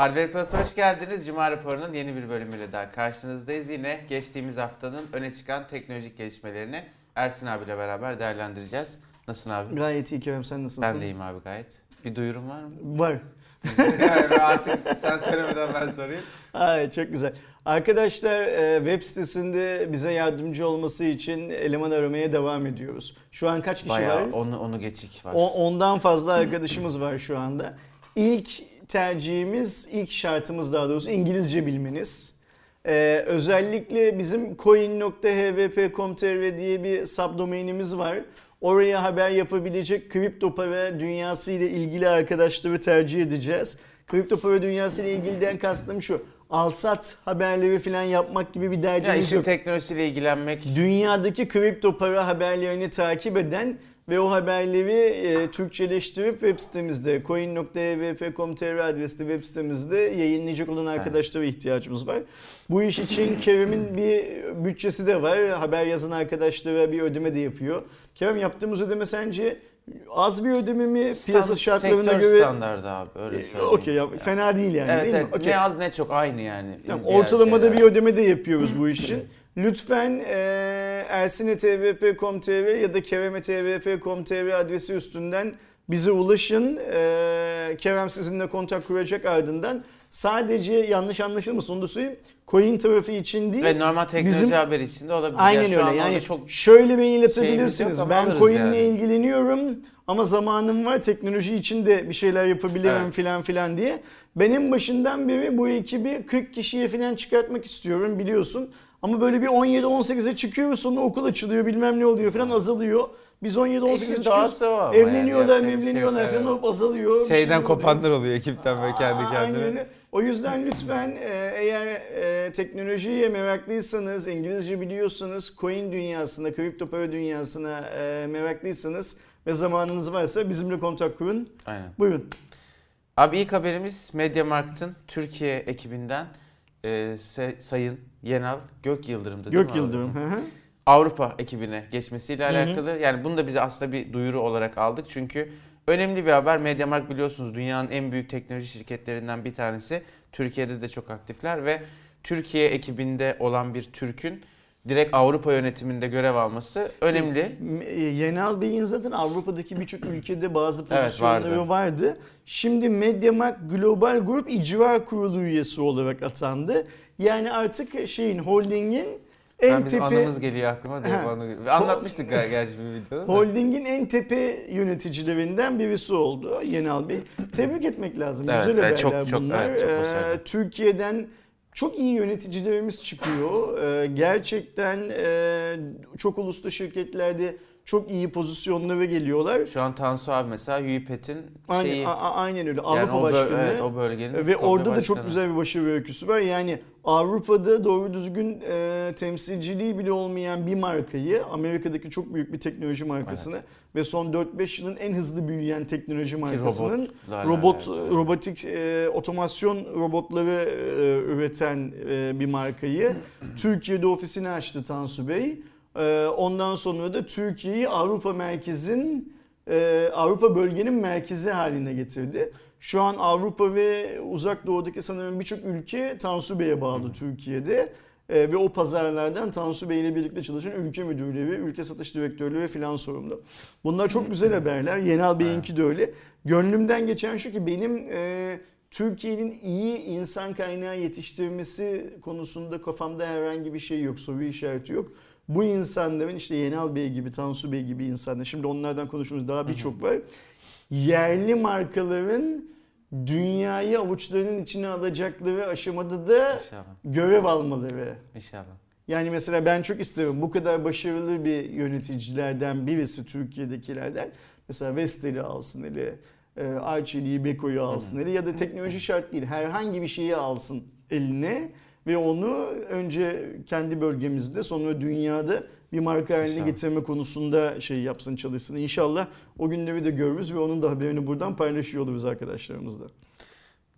Hardware Plus hoş geldiniz. Cuma raporunun yeni bir bölümüyle daha karşınızdayız. Yine geçtiğimiz haftanın öne çıkan teknolojik gelişmelerini Ersin abiyle beraber değerlendireceğiz. Nasılsın abi? Gayet iyi Kerem sen nasılsın? Ben de iyiyim abi gayet. Bir duyurum var mı? Var. yani artık sen söylemeden ben sorayım. Ay, çok güzel. Arkadaşlar e, web sitesinde bize yardımcı olması için eleman aramaya devam ediyoruz. Şu an kaç kişi Bayağı var? onu, onu geçik var. O, ondan fazla arkadaşımız var şu anda. İlk tercihimiz, ilk şartımız daha doğrusu İngilizce bilmeniz. Ee, özellikle bizim coin.hvp.com.tr diye bir subdomainimiz var. Oraya haber yapabilecek kripto para dünyası ile ilgili arkadaşları tercih edeceğiz. Kripto para dünyası ile ilgiliden kastım şu. Alsat haberleri falan yapmak gibi bir ya derdimiz işin yok teknolojisiyle ilgilenmek dünyadaki kripto para haberlerini takip eden ve o haberleri e, Türkçeleştirip web sitemizde coin.evp.com.tr adresli web sitemizde yayınlayacak olan arkadaşlara ihtiyacımız var. Bu iş için Kerem'in bir bütçesi de var. Haber yazan arkadaşlara bir ödeme de yapıyor. Kerem yaptığımız ödeme sence az bir ödeme mi? Piyasa şartlarına sektör göre standardı abi öyle E, söyleyeyim. Okey ya fena değil yani evet, değil evet. mi? Okey. Ne az ne çok aynı yani. Tamam, ortalamada şeyler. bir ödeme de yapıyoruz bu iş için. Lütfen e, ersinetvp.com.tr ya da keremetvp.com.tr adresi üstünden bize ulaşın. E, Kerem sizinle kontak kuracak ardından. Sadece yanlış anlaşılmasın onu da söyleyeyim. Coin tarafı için değil. Ve normal teknoloji Bizim- haberi içinde olabilir. Aynen Ya şu öyle. an Yani çok şöyle mail atabilirsiniz. yok Ben coin'le yani. ilgileniyorum ama zamanım var. Teknoloji için de bir şeyler yapabilirim Evet. filan filan diye. Benim başından beri bu ekibi 40 kişiye filan çıkartmak istiyorum biliyorsun. Ama böyle bir 17-18'e çıkıyor sonra okul açılıyor bilmem ne oluyor filan azalıyor. Biz 17-18'e İşin çıkıyoruz. Evleniyorlar, yani, şey evleniyorlar yok, falan azalıyor. şeyden şey oluyor. kopanlar oluyor ekipten ve kendi kendine. O yüzden lütfen e, eğer e, teknolojiye meraklıysanız, İngilizce biliyorsanız, coin dünyasına, kripto para dünyasına e, meraklıysanız ve zamanınız varsa bizimle kontak kurun. Aynen. Buyurun. Abi ilk haberimiz MediaMarkt'ın Türkiye ekibinden e, Se- Sayın Yenal Gök Yıldırım'dı değil Gök? Yıldırım. hı hı. Avrupa ekibine geçmesiyle hı. alakalı. Yani bunu da bize aslında bir duyuru olarak aldık. Çünkü önemli bir haber. MediaMarkt biliyorsunuz dünyanın en büyük teknoloji şirketlerinden bir tanesi. Türkiye'de de çok aktifler ve Türkiye ekibinde olan bir Türk'ün direkt Avrupa yönetiminde görev alması önemli. M- e, Yenal Bey'in zaten Avrupa'daki birçok ülkede bazı Evet, pozisyonları vardı. vardı. Şimdi MediaMarkt Global Group İcra Kurulu üyesi olarak atandı. Yani artık şeyin holdingin en Ben tepe anımız geliyor aklıma. diye Anlatmıştık ger- gerçi bir videoda. da. Holdingin en tepe yöneticilerinden birisi oldu Yenal Bey. Tebrik etmek lazım. Evet, Güzel evet, haberler çok- çok- bunlar. evet, çok Ee. Türkiye'den çok iyi yöneticilerimiz çıkıyor. Ee, gerçekten e, çok uluslu şirketlerde çok iyi pozisyonlara geliyorlar. Şu an Tansu abi mesela Aynen, şeyi. a- a- aynen öyle. yani Avrupa böl- Başkanı. evet, o bölgenin Ve orada da çok başkanı. güzel bir başarı öyküsü var. Yani Avrupa'da doğru düzgün e, temsilciliği bile olmayan bir markayı, Amerika'daki çok büyük bir teknoloji markasını ve son 4-5 yılın en hızlı büyüyen teknoloji markasının robot alakalı. robotik e, otomasyon robotları e, üreten e, bir markayı Türkiye'de ofisini açtı Tansu Bey. E, ondan sonra da Türkiye'yi Avrupa merkezin e, Avrupa bölgenin merkezi haline getirdi. Şu an Avrupa ve Uzak Doğu'daki sanırım birçok ülke Tansu Bey'e bağlı Türkiye'de. E, ve o pazarlardan Tansu Bey ile birlikte çalışan ülke müdürleri, ülke satış direktörleri ve filan sorumlu. Bunlar çok güzel haberler. Yenal Bey'inki de öyle. Gönlümden geçen şu ki benim e, Türkiye'nin iyi insan kaynağı yetiştirmesi konusunda kafamda herhangi bir şey yok, soru işareti yok. Bu insanların işte Yenal Bey gibi, Tansu Bey gibi insanlar, şimdi onlardan konuştuğumuz daha birçok var. Yerli markaların dünyayı avuçlarının içine alacakları aşamada da İnşallah. görev almaları. İnşallah. Yani mesela ben çok isterim bu kadar başarılı bir yöneticilerden birisi Türkiye'dekilerden. Mesela Vestel'i alsın eli, e, Arçelik'i, Beko'yu alsın eli ya da teknoloji şart değil herhangi bir şeyi alsın eline ve onu önce kendi bölgemizde sonra dünyada bir marka haline İnşallah. getirme konusunda şey yapsın çalışsın. İnşallah o günleri de görürüz ve onun da haberini buradan paylaşıyor oluruz arkadaşlarımızla.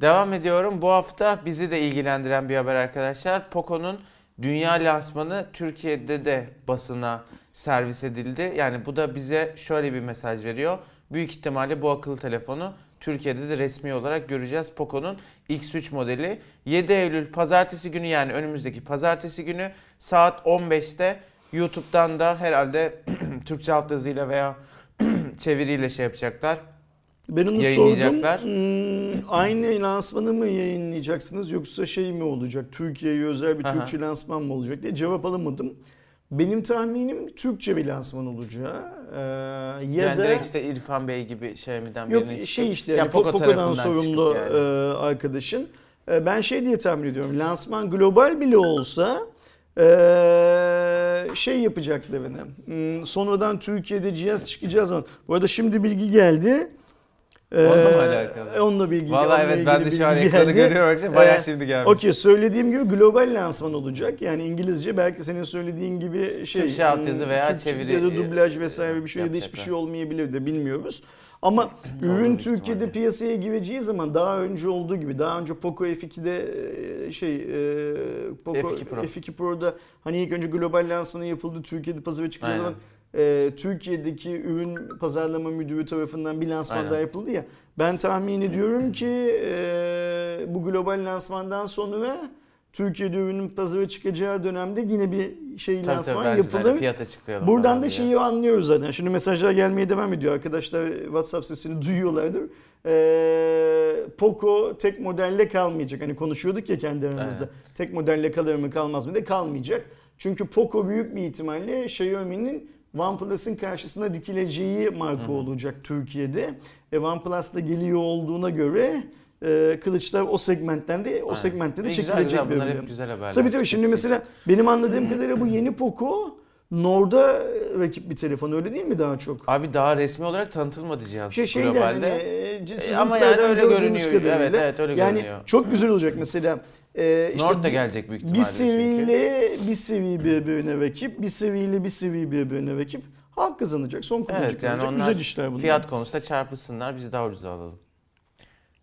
Devam ediyorum. Bu hafta bizi de ilgilendiren bir haber arkadaşlar. Poco'nun dünya lansmanı Türkiye'de de basına servis edildi. Yani bu da bize şöyle bir mesaj veriyor. Büyük ihtimalle bu akıllı telefonu Türkiye'de de resmi olarak göreceğiz Poco'nun X3 modeli. 7 Eylül pazartesi günü yani önümüzdeki pazartesi günü saat 15'te YouTube'dan da herhalde Türkçe alt yazıyla veya çeviriyle şey yapacaklar. Ben onu Yayınlayacaklar. sordum. Hmm, aynı lansmanı mı yayınlayacaksınız yoksa şey mi olacak? Türkiye'ye özel bir Aha. Türkçe lansman mı olacak diye cevap alamadım. Benim tahminim Türkçe bir lansman olacağı. Ee, ya yani da direkt işte İrfan Bey gibi Xiaomi'den yok birinin şey işte yani yani Poco Poco'dan sorumlu yani. e, arkadaşın. E, ben şey diye tahmin ediyorum. Lansman global bile olsa e, şey yapacaklarını. Hmm, sonradan Türkiye'de cihaz çıkacağı zaman. Bu arada şimdi bilgi geldi. Onunla mı alakalı? Onunla bilgi Vallahi onunla evet ben ilgili de şu an ekranı geldi. görüyorum. Arkadaşlar. Bayağı Ee, şimdi gelmiş. Okey söylediğim gibi global lansman olacak. Yani İngilizce belki senin söylediğin gibi şey Türkçe altyazı hmm, veya Türkçe çeviri, ya da dublaj vesaire bir şey ya da hiçbir şey olmayabilir de bilmiyoruz. Ama ürün Türkiye'de ihtimalle. piyasaya gireceği zaman daha önce olduğu gibi daha önce Poco F2'de e, şey e, Poco F2 Pro. F2 Pro'da hani ilk önce global lansmanı yapıldı Türkiye'de pazara çıktığı zaman e, Türkiye'deki ürün pazarlama müdürü tarafından bir lansman Aynen. daha yapıldı ya. Ben tahmin ediyorum ki e, bu global lansmandan sonra Türkiye'de ürünün pazara çıkacağı dönemde yine bir şey Tabii tabii, lansman de. yapılır. Fiyat açıklayalım. Buradan da diye. şeyi anlıyoruz zaten. Şimdi mesajlar gelmeye devam ediyor. Arkadaşlar WhatsApp sesini duyuyorlardır. Ee, Poco tek modelle kalmayacak. Hani konuşuyorduk ya kendi aramızda. Evet. Tek modelle kalır mı kalmaz mı de kalmayacak. Çünkü Poco büyük bir ihtimalle Xiaomi'nin OnePlus'ın karşısına dikileceği marka olacak Türkiye'de. E OnePlus da geliyor olduğuna göre e, kılıçlar o segmentten de o Aynen. segmentte de E, güzel, çekilecek güzel. Bunlar bir hep güzel haberler. Tabii tabii şimdi mesela benim anladığım kadarıyla bu yeni Poco Nord'a rakip bir telefon öyle değil mi daha çok? Abi daha resmi olarak tanıtılmadı cihaz Şey şeyden globalde. hani, e, E, ama yani öyle görünüyor. kadarıyla. Evet, evet, öyle yani görünüyor. çok güzel olacak mesela. E, işte Nord da gelecek büyük ihtimalle bir çünkü. seviyle bir sevi birbirine rakip, bir seviyle bir sevi birbirine rakip. Halk kazanacak, son kullanıcı Evet yani kazanacak. onlar Güzel işler bunlar. fiyat konusunda çarpışsınlar biz daha ucuza alalım.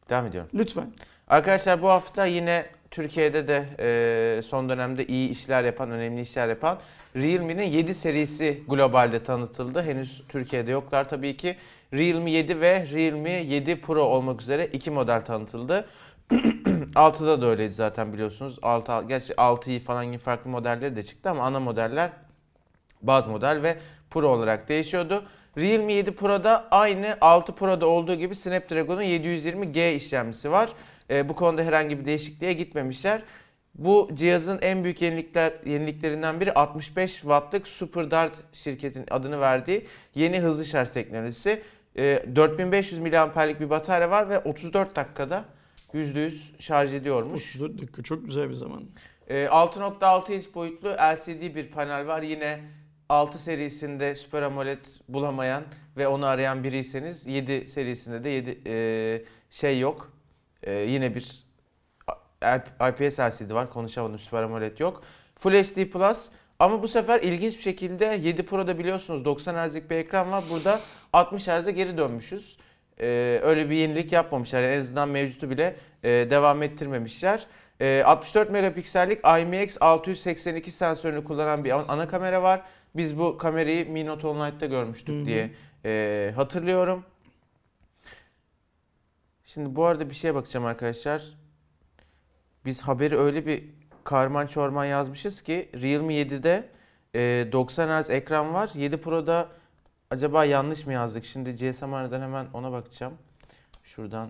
Devam ediyorum. Lütfen. Arkadaşlar bu hafta yine Türkiye'de de e, son dönemde iyi işler yapan, önemli işler yapan Realme'nin 7 serisi globalde tanıtıldı. Henüz Türkiye'de yoklar tabii ki. Realme 7 ve Realme 7 Pro olmak üzere iki model tanıtıldı. 6'da da öyleydi zaten biliyorsunuz. 6, gerçi 6'yı falan gibi farklı modelleri de çıktı ama ana modeller baz model ve Pro olarak değişiyordu. Realme 7 Pro'da aynı 6 Pro'da olduğu gibi Snapdragon'un 720G işlemcisi var. Ee, bu konuda herhangi bir değişikliğe gitmemişler. Bu cihazın en büyük yenilikler yeniliklerinden biri 65 wattlık SuperDart şirketin adını verdiği yeni hızlı şarj teknolojisi. Ee, 4500 mAh'lik bir batarya var ve 34 dakikada %100 şarj ediyormuş. 34 dakika çok güzel bir zaman. Ee, 6.6 inç boyutlu LCD bir panel var. Yine 6 serisinde Super AMOLED bulamayan ve onu arayan biriyseniz 7 serisinde de 7 e, şey yok. E, yine bir IPS LCD var. Konuşamadım Super AMOLED yok. Full HD Plus ama bu sefer ilginç bir şekilde 7 Pro'da biliyorsunuz 90 Hz'lik bir ekran var. Burada 60 Hz'e geri dönmüşüz. E, öyle bir yenilik yapmamışlar. Yani en azından mevcutu bile e, devam ettirmemişler. E, 64 megapiksellik IMX 682 sensörünü kullanan bir an- ana kamera var. Biz bu kamerayı Mi Note 10 Lite'da görmüştük Hı hı. diye e, hatırlıyorum. Şimdi bu arada bir şeye bakacağım arkadaşlar. Biz haberi öyle bir karman çorman yazmışız ki Realme 7'de e, 90 Hz ekran var. 7 Pro'da acaba yanlış mı yazdık? Şimdi GSM-R'den hemen ona bakacağım. Şuradan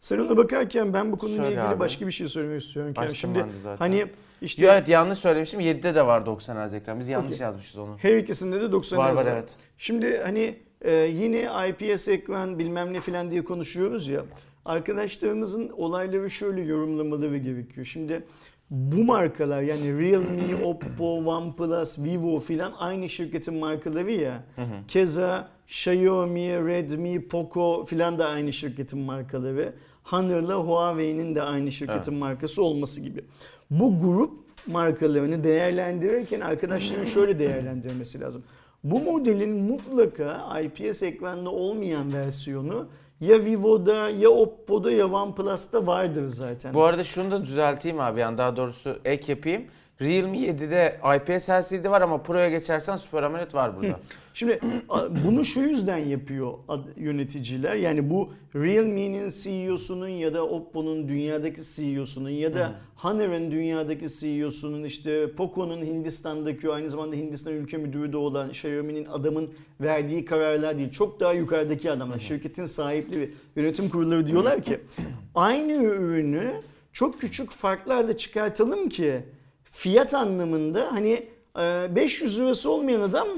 Sen ona bakarken ben bu konuyla Söyle ilgili abi. başka bir şey söylemek istiyorum. Kerem. Şimdi zaten. hani işte Yo, evet yanlış söylemişim. 7'de de var 90 Hz ekran. Biz yanlış Okey. yazmışız onu. her ikisinde de 90 Var Hz var evet. Şimdi hani e, yine IPS ekran bilmem ne filan diye konuşuyoruz ya. Arkadaşlarımızın olayları şöyle yorumlamaları gerekiyor. Şimdi bu markalar yani Realme, Oppo, OnePlus, Vivo filan aynı şirketin markaları ya. Hı hı. Keza Xiaomi, Redmi, Poco filan da aynı şirketin markaları. Honor'la Huawei'nin de aynı şirketin markası olması gibi. Bu grup markalarını değerlendirirken arkadaşların şöyle değerlendirmesi lazım. Bu modelin mutlaka IPS ekranlı olmayan versiyonu ya Vivo'da ya Oppo'da ya OnePlus'ta vardır zaten. Bu arada şunu da düzelteyim abi yani daha doğrusu ek yapayım. Realme 7'de IPS LCD var ama Pro'ya geçersen Super AMOLED var burada. Şimdi bunu şu yüzden yapıyor yöneticiler. Yani bu Realme'nin CEO'sunun ya da Oppo'nun dünyadaki CEO'sunun ya da Honor'ın dünyadaki CEO'sunun işte Poco'nun Hindistan'daki aynı zamanda Hindistan ülke müdürü de olan Xiaomi'nin adamın verdiği kararlar değil. Çok daha yukarıdaki adamlar. Şirketin sahipleri, yönetim kurulları diyorlar ki aynı ürünü çok küçük farklarla çıkartalım ki fiyat anlamında hani e, 500 lirası olmayan adam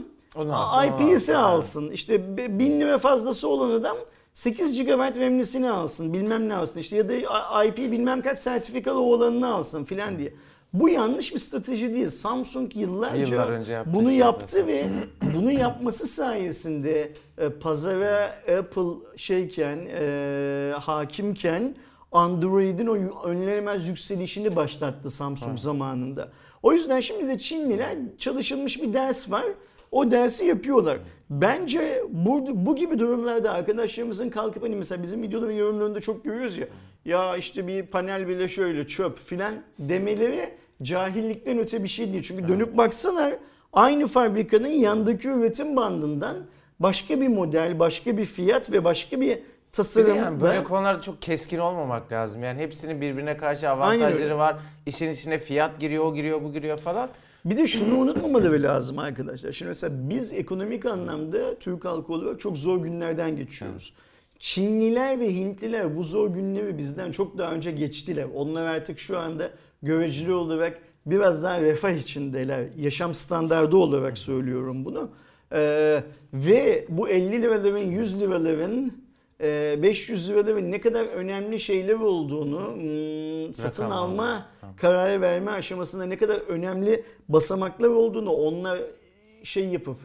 IP'si alsın. alsın. İşte be- 1000 lira fazlası olan adam 8 GB RAM'lisini alsın. Bilmem ne alsın. İşte ya da IP bilmem kaç sertifikalı olanını alsın filan diye. Bu yanlış bir strateji değil. Samsung yıllarca Yıllar önce yaptığı bunu şey yaptı zaten. ve bunu yapması sayesinde e, pazara Apple şeyken e, hakimken Android'in o önlenemez yükselişini başlattı Samsung zamanında. O yüzden şimdi de Çinliler çalışılmış bir ders var. O dersi yapıyorlar. Bence bu, bu gibi durumlarda arkadaşlarımızın kalkıp hani mesela bizim videoların yorumlarında çok görüyoruz ya. Ya işte bir panel bile şöyle çöp filan demeleri cahillikten öte bir şey değil. Çünkü dönüp baksalar aynı fabrikanın yandaki üretim bandından başka bir model, başka bir fiyat ve başka bir tasarım yani böyle konularda çok keskin olmamak lazım. Yani hepsinin birbirine karşı avantajları var. İşin içine fiyat giriyor, o giriyor, bu giriyor falan. Bir de şunu unutmamaları lazım arkadaşlar. Şimdi mesela biz ekonomik anlamda Türk halkı olarak çok zor günlerden geçiyoruz. Çinliler ve Hintliler bu zor günleri bizden çok daha önce geçtiler. Onlar artık şu anda göreceli olarak biraz daha refah içindeler. Yaşam standardı olarak söylüyorum bunu. Ee, ve bu 50 liraların 100 liraların 500 liraların ne kadar önemli şeyler olduğunu hmm, satın Rakamlar. alma kararı verme aşamasında ne kadar önemli basamaklar olduğunu onlar şey yapıp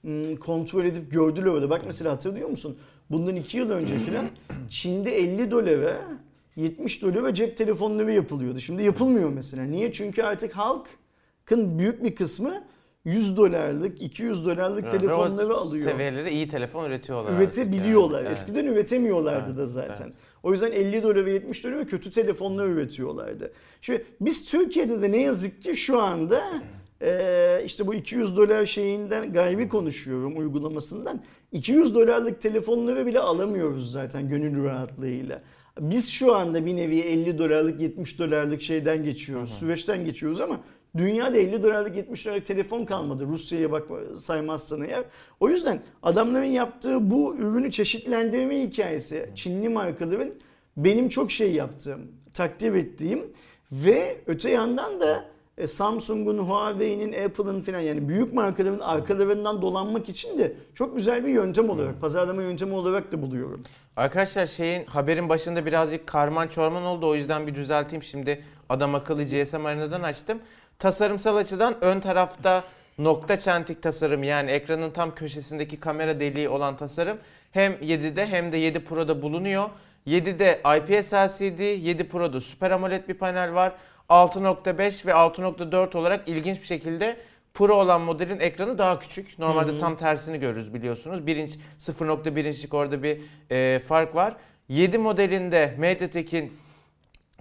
hmm, kontrol edip gördüler öyle. Bak mesela hatırlıyor musun? Bundan 2 yıl önce filan Çin'de 50 dolara 70 dolara cep telefonları yapılıyordu. Şimdi yapılmıyor mesela. Niye? Çünkü artık halkın büyük bir kısmı 100 dolarlık, 200 dolarlık Ve o telefonları alıyor Seviyeleri iyi telefon üretiyorlar. üretebiliyorlar. yani. Evet. Eskiden üretemiyorlardı Evet, da zaten. evet. O yüzden 50 dolar ve 70 dolar ve kötü telefonlar üretiyorlardı. Şimdi biz Türkiye'de de ne yazık ki şu anda eee, işte bu 200 dolar şeyinden gayri konuşuyorum uygulamasından. 200 dolarlık telefonları bile alamıyoruz zaten gönül rahatlığıyla. Biz şu anda bir nevi 50 dolarlık 70 dolarlık şeyden geçiyoruz. Süreçten geçiyoruz ama Dünyada 50 dolarlık 70 dolarlık telefon kalmadı Rusya'ya bak saymazsan eğer. O yüzden adamların yaptığı bu ürünü çeşitlendirme hikayesi Çinli markaların benim çok şey yaptığım, takdir ettiğim ve öte yandan da e, Samsung'un, Huawei'nin, Apple'ın falan yani büyük markaların arkalarından dolanmak için de çok güzel bir yöntem olarak, pazarlama yöntemi olarak da buluyorum. Arkadaşlar şeyin haberin başında birazcık karman çorman oldu o yüzden bir düzelteyim. Şimdi adam akıllı GSM Arena'dan açtım. Tasarımsal açıdan ön tarafta nokta çentik tasarım yani ekranın tam köşesindeki kamera deliği olan tasarım hem 7'de hem de 7 Pro'da bulunuyor. 7'de IPS LCD, 7 Pro'da Super AMOLED bir panel var. 6.5 ve 6.4 olarak ilginç bir şekilde Pro olan modelin ekranı daha küçük. Normalde tam tersini görürüz biliyorsunuz. 1 inç 0.1 inçlik orada bir e, fark var. 7 modelinde MediaTek'in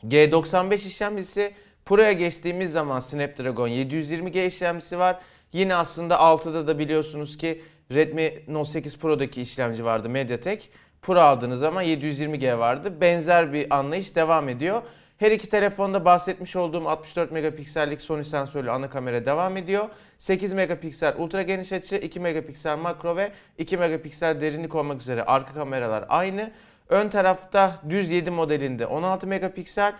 G95 işlemcisi Pro'ya geçtiğimiz zaman Snapdragon 720G işlemcisi var. Yine aslında 6'da da biliyorsunuz ki Redmi Note 8 Pro'daki işlemci vardı MediaTek. Pro aldığınız zaman 720G vardı. Benzer bir anlayış devam ediyor. Her iki telefonda bahsetmiş olduğum 64 megapiksellik Sony sensörlü ana kamera devam ediyor. 8 megapiksel ultra geniş açı, 2 megapiksel makro ve 2 megapiksel derinlik olmak üzere arka kameralar aynı. Ön tarafta düz 7 modelinde 16 megapiksel,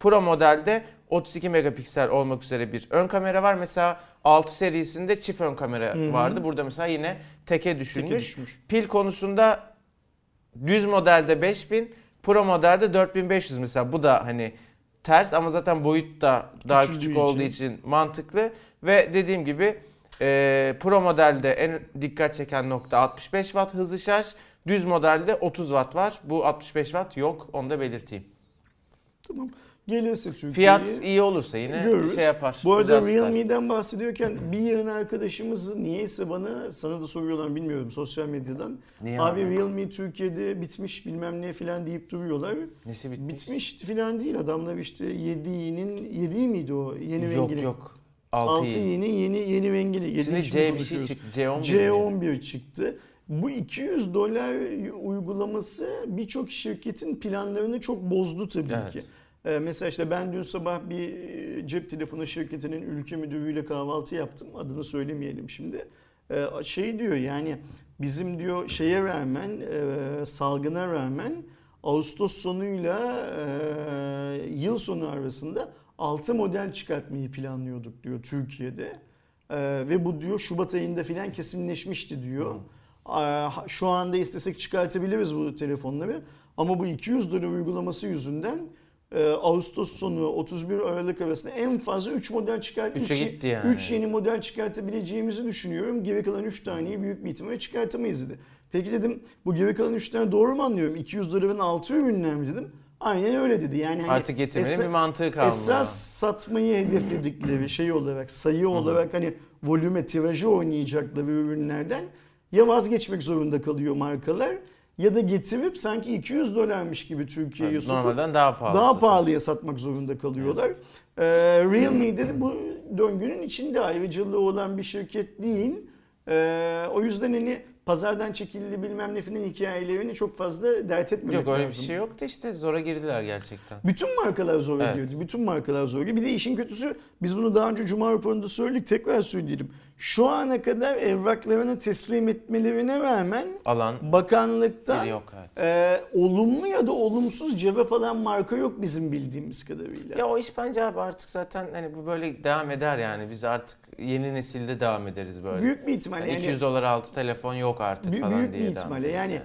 Pro modelde 32 megapiksel olmak üzere bir ön kamera var. Mesela 6 serisinde çift ön kamera Hı hı. vardı. Burada mesela yine teke düşülmüş. Teke düşmüş. Pil konusunda düz modelde 5000, Pro modelde 4500 mesela. Bu da hani ters ama zaten boyut da daha Küçüldüğü küçük olduğu için. için mantıklı. Ve dediğim gibi e, Pro modelde en dikkat çeken nokta 65 Watt hızlı şarj. Düz modelde 30 Watt var. Bu 65 Watt yok. Onu da belirteyim. Tamam. Gelirse Türkiye'ye. Fiyat iyi olursa yine Görürüz. şey yapar. Bu arada. Realme'den bahsediyorken bir yığın arkadaşımız niyeyse bana sana da soruyorlar bilmiyorum sosyal medyadan. Niye abi abi? Realme Türkiye'de bitmiş bilmem ne filan deyip duruyorlar. Nesi bitmiş? Bitmiş filan değil adamlar işte 7'nin 7 miydi o yeni Yok rengini? yok. 6i. 6i'nin yeni yeni rengi. yedi Şimdi C bir şey çıktı. C11. mi? C11 çıktı. Bu 200 dolar uygulaması birçok şirketin planlarını çok bozdu tabii Evet. ki. Ee, mesela işte ben dün sabah bir e, cep telefonu şirketinin ülke müdürüyle kahvaltı yaptım. Adını söylemeyelim şimdi. Ee, şey diyor yani bizim diyor şeye rağmen e, salgına rağmen Ağustos sonuyla e, yıl sonu arasında 6 model çıkartmayı planlıyorduk diyor Türkiye'de. Ee, ve bu diyor Şubat ayında filan kesinleşmişti diyor. Aa, Şu anda istesek çıkartabiliriz bu telefonları. Ama bu 200 dolar uygulaması yüzünden e, Ağustos sonu 31 Aralık arasında en fazla 3 model çıkart Üçe üç- gitti yani. üç yeni model çıkartabileceğimizi düşünüyorum. Geri kalan 3 taneyi büyük bir ihtimalle çıkartamayız dedi. Peki dedim bu geri kalan 3 tane doğru mu anlıyorum? 200 doların 6 ürünler mi dedim. Aynen öyle dedi. Yani hani Artık getirmenin bir mantığı kalmıyor. Esas satmayı hedefledikleri şey olarak, sayı olarak hani volüme, tirajı oynayacakları ürünlerden ya vazgeçmek zorunda kalıyor markalar ya da getirip sanki 200 dolarmış gibi Türkiye'ye Yani sokup Normalden daha pahalı. daha pahalıya satmak zorunda kalıyorlar. Ee, Realme'de de bu döngünün içinde ayrıcalığı olan bir şirket değil. Ee, o yüzden hani pazardan çekildi bilmem ne filan hikayelerini çok fazla dert etmemek Yok öyle bir lazım. şey yok da işte zora girdiler gerçekten. Bütün markalar zor Evet. girdi. Bütün markalar zor girdi. Bir de işin kötüsü biz bunu daha önce Cuma raporunda söyledik. Tekrar söyleyelim. Şu ana kadar evraklarını teslim etmelerine rağmen Alan bakanlıktan yok evet. e, olumlu ya da olumsuz cevap alan marka yok bizim bildiğimiz kadarıyla. Ya o iş bence abi artık zaten hani bu böyle devam eder yani. Biz artık yeni nesilde devam ederiz böyle. Büyük bir ihtimalle Yani yani 200 dolar altı telefon yok artık Büyük- falan büyük diye bir devam ihtimalle. Yani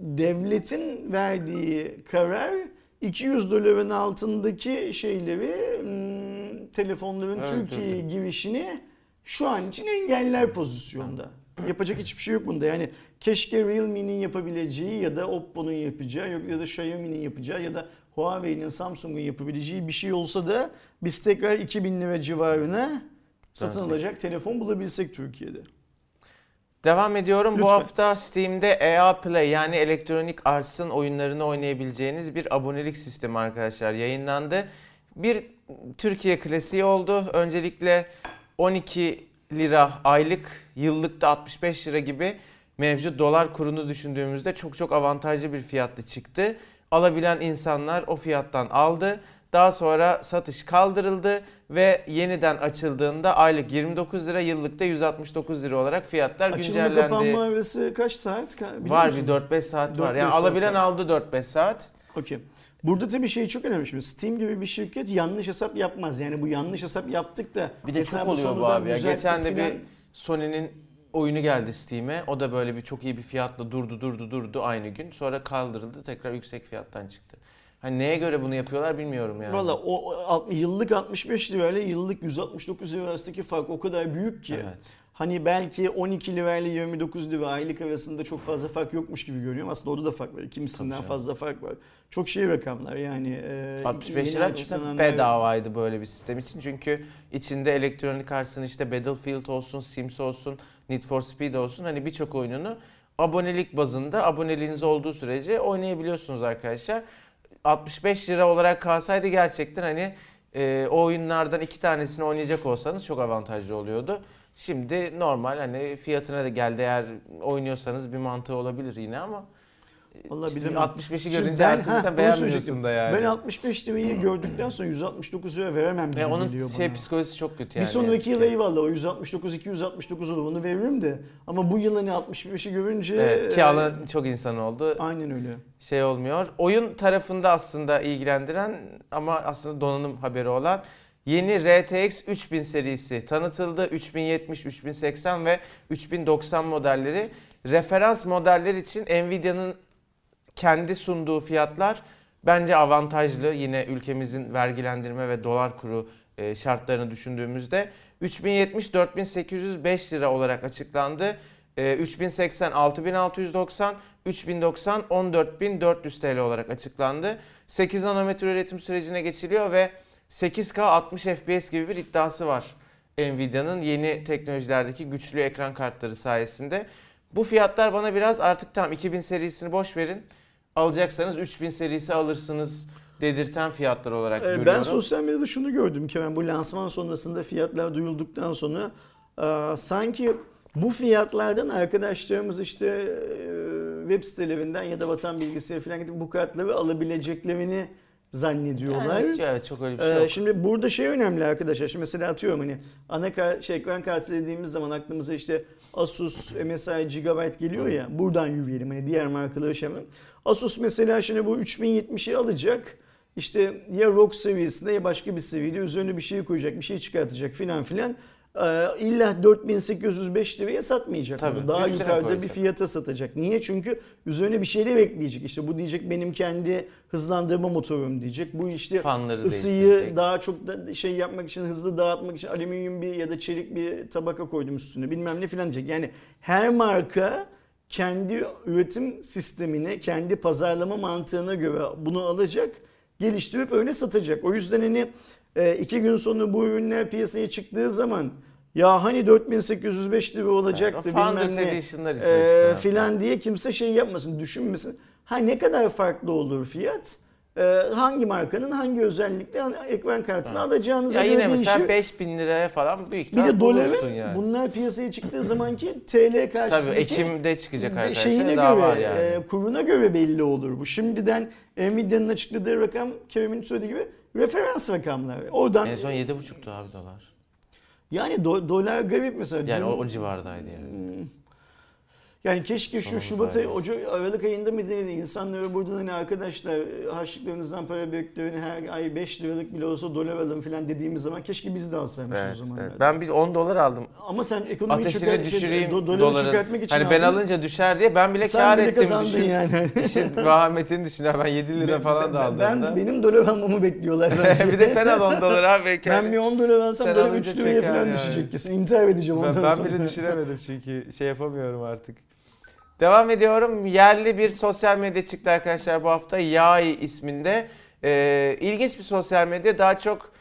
devletin verdiği karar 200 doların altındaki şeyleri hmm, telefonların Öldürdü. Türkiye'ye girişini şu an için engeller pozisyonda. Yapacak hiçbir şey yok bunda. Yani keşke Realme'nin yapabileceği ya da Oppo'nun yapacağı yok ya da Xiaomi'nin yapacağı ya da Huawei'nin Samsung'un yapabileceği bir şey olsa da biz tekrar 2000 lira civarına satın Dönsek. alacak telefon bulabilsek Türkiye'de. Devam ediyorum. Bu Lütfen. hafta Steam'de EA Play yani Electronic Arts'ın oyunlarını oynayabileceğiniz bir abonelik sistemi arkadaşlar yayınlandı. Bir Türkiye klasiği oldu. Öncelikle 12 lira aylık, yıllıkta 65 lira gibi mevcut dolar kurunu düşündüğümüzde çok çok avantajlı bir fiyatlı çıktı. Alabilen insanlar o fiyattan aldı. Daha sonra satış kaldırıldı ve yeniden açıldığında aylık 29 lira, yıllıkta 169 lira olarak fiyatlar Açılma güncellendi. kapanma arası kaç saat? Biliyor Var musun? bir 4-5 saat var. 4-5 Yani saat alabilen var. aldı 4-5 saat. Okey. Burada tabii şey çok önemli şimdi. Steam gibi bir şirket yanlış hesap yapmaz. Yani bu yanlış hesap yaptık da Bir de çok oluyor bu abi ya. Geçen de bir Sony'nin oyunu geldi Steam'e. O da böyle bir çok iyi bir fiyatla durdu durdu durdu aynı gün. Sonra kaldırıldı tekrar yüksek fiyattan çıktı. Hani neye göre bunu yapıyorlar bilmiyorum yani. Valla o alt- yıllık 65 lirayla yıllık 169 lira arasındaki fark o kadar büyük ki. Evet. Hani belki 12 lirayla 29 lira aylık arasında çok fazla fark yokmuş gibi görüyorum. Aslında orada da fark var. Kimisinden Tabii canım. fazla fark var. Çok şey rakamlar yani. e, 65 yeni lira açıklananlar- bedavaydı böyle bir sistem için. Çünkü içinde elektronik artsın işte Battlefield olsun, Sims olsun, Need for Speed olsun hani birçok oyununu abonelik bazında aboneliğiniz olduğu sürece oynayabiliyorsunuz arkadaşlar. 65 lira olarak kalsaydı gerçekten hani e, o oyunlardan iki tanesini oynayacak olsanız çok avantajlı oluyordu. Şimdi normal hani fiyatına da geldi eğer oynuyorsanız bir mantığı olabilir yine ama Vallahi işte bilemem. 65'i Şimdi görünce artık zaten beğenmiyorsun da yani. Ben 65 lirayı gördükten sonra 169 lira veremem Ve onun geliyor şey bana. psikolojisi çok kötü bir yani. sonraki yazık yıl eyvallah o 169 269 olur onu veririm de ama bu yıl hani 65'i görünce Evet, ki e, alan çok insan oldu. aynen öyle. Şey olmuyor. Oyun tarafında aslında ilgilendiren ama aslında donanım haberi olan yeni RTX 3000 serisi tanıtıldı. 3070, 3080 ve 3090 modelleri. Referans modeller için Nvidia'nın kendi sunduğu fiyatlar bence avantajlı. Yine ülkemizin vergilendirme ve dolar kuru e, şartlarını düşündüğümüzde 3070 4805 lira olarak açıklandı. E, 3080 6690, 3090 14400 TL olarak açıklandı. 8 nanometre üretim sürecine geçiliyor ve 8K 60 FPS gibi bir iddiası var. Nvidia'nın yeni teknolojilerdeki güçlü ekran kartları sayesinde. Bu fiyatlar bana biraz artık tam 2000 serisini boş verin. Alacaksanız 3000 serisi alırsınız dedirten fiyatlar olarak Ee, görüyorum. Ben sosyal medyada şunu gördüm Kemal bu lansman sonrasında fiyatlar duyulduktan sonra e, sanki bu fiyatlardan arkadaşlarımız işte e, web sitelerinden ya da vatan bilgisayarı falan gidip bu kartları alabileceklerini zannediyorlar. Yani, evet çok öyle bir şey Ee, yok. şimdi burada şey önemli arkadaşlar. Şimdi mesela atıyorum hani ana kar, şey, ekran kartı dediğimiz zaman aklımıza işte Asus, MSI, Gigabyte geliyor ya. Buradan yürüyelim hani diğer markaları şey yapalım. Asus mesela şimdi bu 3070'i alacak. İşte ya ROG seviyesinde ya başka bir seviyede üzerine bir şey koyacak, bir şey çıkartacak filan filan. Ee, illa 4805 liraya satmayacak. Tabii, bunu. Daha yukarıda bir koyacak. fiyata satacak. Niye? Çünkü üzerine bir şeyler ekleyecek. İşte bu diyecek benim kendi hızlandırma motorum diyecek. Bu işte Fanları ısıyı daha çok da şey yapmak için hızlı dağıtmak için alüminyum bir ya da çelik bir tabaka koydum üstüne bilmem ne filan diyecek. Yani her marka kendi üretim sistemine, kendi pazarlama mantığına göre bunu alacak, geliştirip öyle satacak. O yüzden hani e, iki gün sonra bu ürünler piyasaya çıktığı zaman ya hani 4805 lira olacaktı Founders bilmem ne e, filan diye kimse şey yapmasın, düşünmesin. Ha ne kadar farklı olur fiyat? E, hangi markanın hangi özellikle hani ekran kartını alacağınıza Ya göre yine değişir. mesela 5000 liraya falan büyük Bir ihtimal de doları bulursun yani. bunlar piyasaya çıktığı zamanki TL karşısındaki Tabii Ekim'de çıkacak arkadaşlar. şeyine daha göre, var yani. e, kuruna göre belli olur bu. Şimdiden Nvidia'nın açıkladığı rakam Kerem'in söylediği gibi referans rakamlar. Oradan en son 7,5'tu abi dolar. yani do- dolar garip mesela. Yani o, Dün- o civardaydı yani. Yani keşke şu Sonumuz Şubat ayı, Ocak, Aralık ayında mı neydi? İnsanlara buradan hani arkadaşlar harçlıklarınızdan para biriktirin her ay 5 liralık bile olsa dolar alın falan dediğimiz zaman keşke biz de alsaymışız Evet, o zamanlarda. evet. Ben bir 10 dolar aldım. Ama sen ekonomiyi Ateşini çıkar- şey, düşüreyim do- doları doların. çıkartmak için Hani ben aldın. alınca düşer diye ben bile Sen kar bile ettim. kazandın Düşün. yani. İşin vahametini düşün. Ben 7 lira falan da ben, aldığımda. ben, benim dolar almamı bekliyorlar bence. bir de sen al 10 dolar abi. belki Ben hani- bir 10 dolar alsam Sen dolar alınca 3 liraya falan yani. düşecek kesin. İntihar edeceğim ondan Ben, ben sonra. bile düşüremedim çünkü şey yapamıyorum artık. Devam ediyorum. Yerli bir sosyal medya çıktı arkadaşlar bu hafta. Yay isminde. Ee, ilginç bir sosyal medya. Daha çok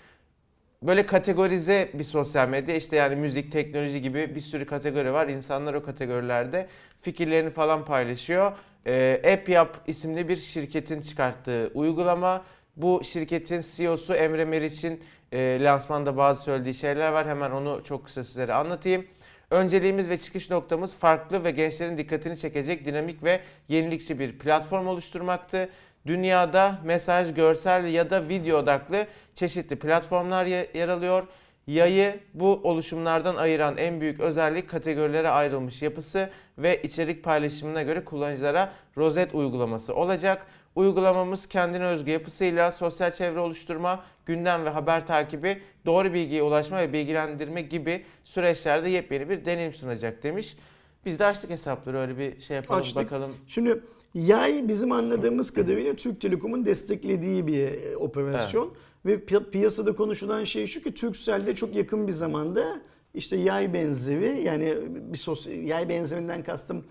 böyle kategorize bir sosyal medya. İşte yani müzik, teknoloji gibi bir sürü kategori var. İnsanlar o kategorilerde fikirlerini falan paylaşıyor. Ee, AppYap isimli bir şirketin çıkarttığı uygulama. Bu şirketin CEO'su Emre Meriç'in e, lansmanda bazı söylediği şeyler var. Hemen onu çok kısa sizlere anlatayım. Önceliğimiz ve çıkış noktamız farklı ve gençlerin dikkatini çekecek dinamik ve yenilikçi bir platform oluşturmaktı. Dünyada mesaj, görsel ya da video odaklı çeşitli platformlar ye- yer alıyor. Yayı bu oluşumlardan ayıran en büyük özellik kategorilere ayrılmış yapısı ve içerik paylaşımına göre kullanıcılara rozet uygulaması olacak. Uygulamamız kendine özgü yapısıyla sosyal çevre oluşturma, gündem ve haber takibi, doğru bilgiye ulaşma ve bilgilendirme gibi süreçlerde yepyeni bir deneyim sunacak demiş. Biz de açtık hesapları öyle bir şey yapalım Açtık. bakalım. Şimdi yay bizim anladığımız kadarıyla Türk Telekom'un desteklediği bir e, operasyon. Ve pi- piyasada konuşulan şey şu ki Turkcell'de çok yakın bir zamanda işte yay benzeri yani bir sos yay benzerinden kastım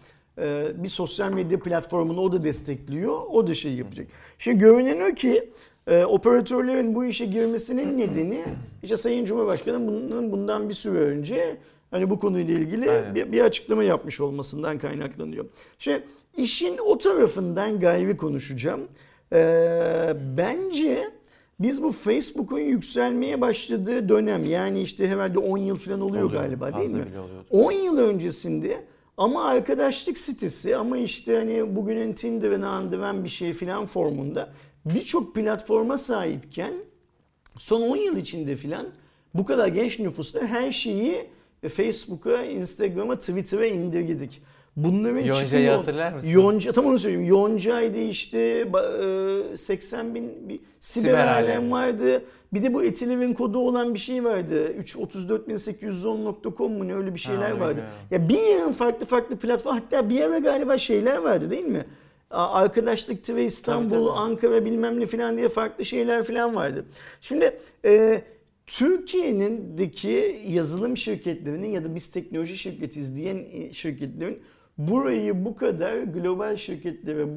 bir sosyal medya platformunu o da destekliyor. O da şey yapacak. Şimdi görünen o ki e, operatörlerin bu işe girmesinin nedeni işte Sayın Cumhurbaşkanı bunun bundan bir süre önce hani bu konuyla ilgili Aynen. bir, bir açıklama yapmış olmasından kaynaklanıyor. Şimdi işin o tarafından gayri konuşacağım. Ee, bence biz bu Facebook'un yükselmeye başladığı dönem yani işte herhalde 10 yıl falan oluyor, Oluyor, galiba değil mi? bile oluyordu. 10 yıl öncesinde ama arkadaşlık sitesi ama işte hani bugünün Tinder'ını andıran bir şey filan formunda birçok platforma sahipken son 10 yıl içinde filan bu kadar genç nüfusta her şeyi Facebook'a, Instagram'a, Twitter'a indirgedik. Bunların Yonca'yı çıkıyor- hatırlar mısın? Yonca, tam onu söyleyeyim. Yonca'ydı işte ba- e, 80 bin bir siber, Siber alem vardı. Bir de bu Etiler'in kodu olan bir şey vardı. 33810.com mu ne öyle bir şeyler onu vardı. Ya bir yığın farklı farklı platform hatta bir ara galiba şeyler vardı değil mi? Arkadaşlık TV İstanbul, Tabii, tabii. Ankara bilmem ne falan diye farklı şeyler falan vardı. Şimdi e, Türkiye'nindeki yazılım şirketlerinin ya da biz teknoloji şirketiyiz diyen e, şirketlerin burayı bu kadar global şirketlere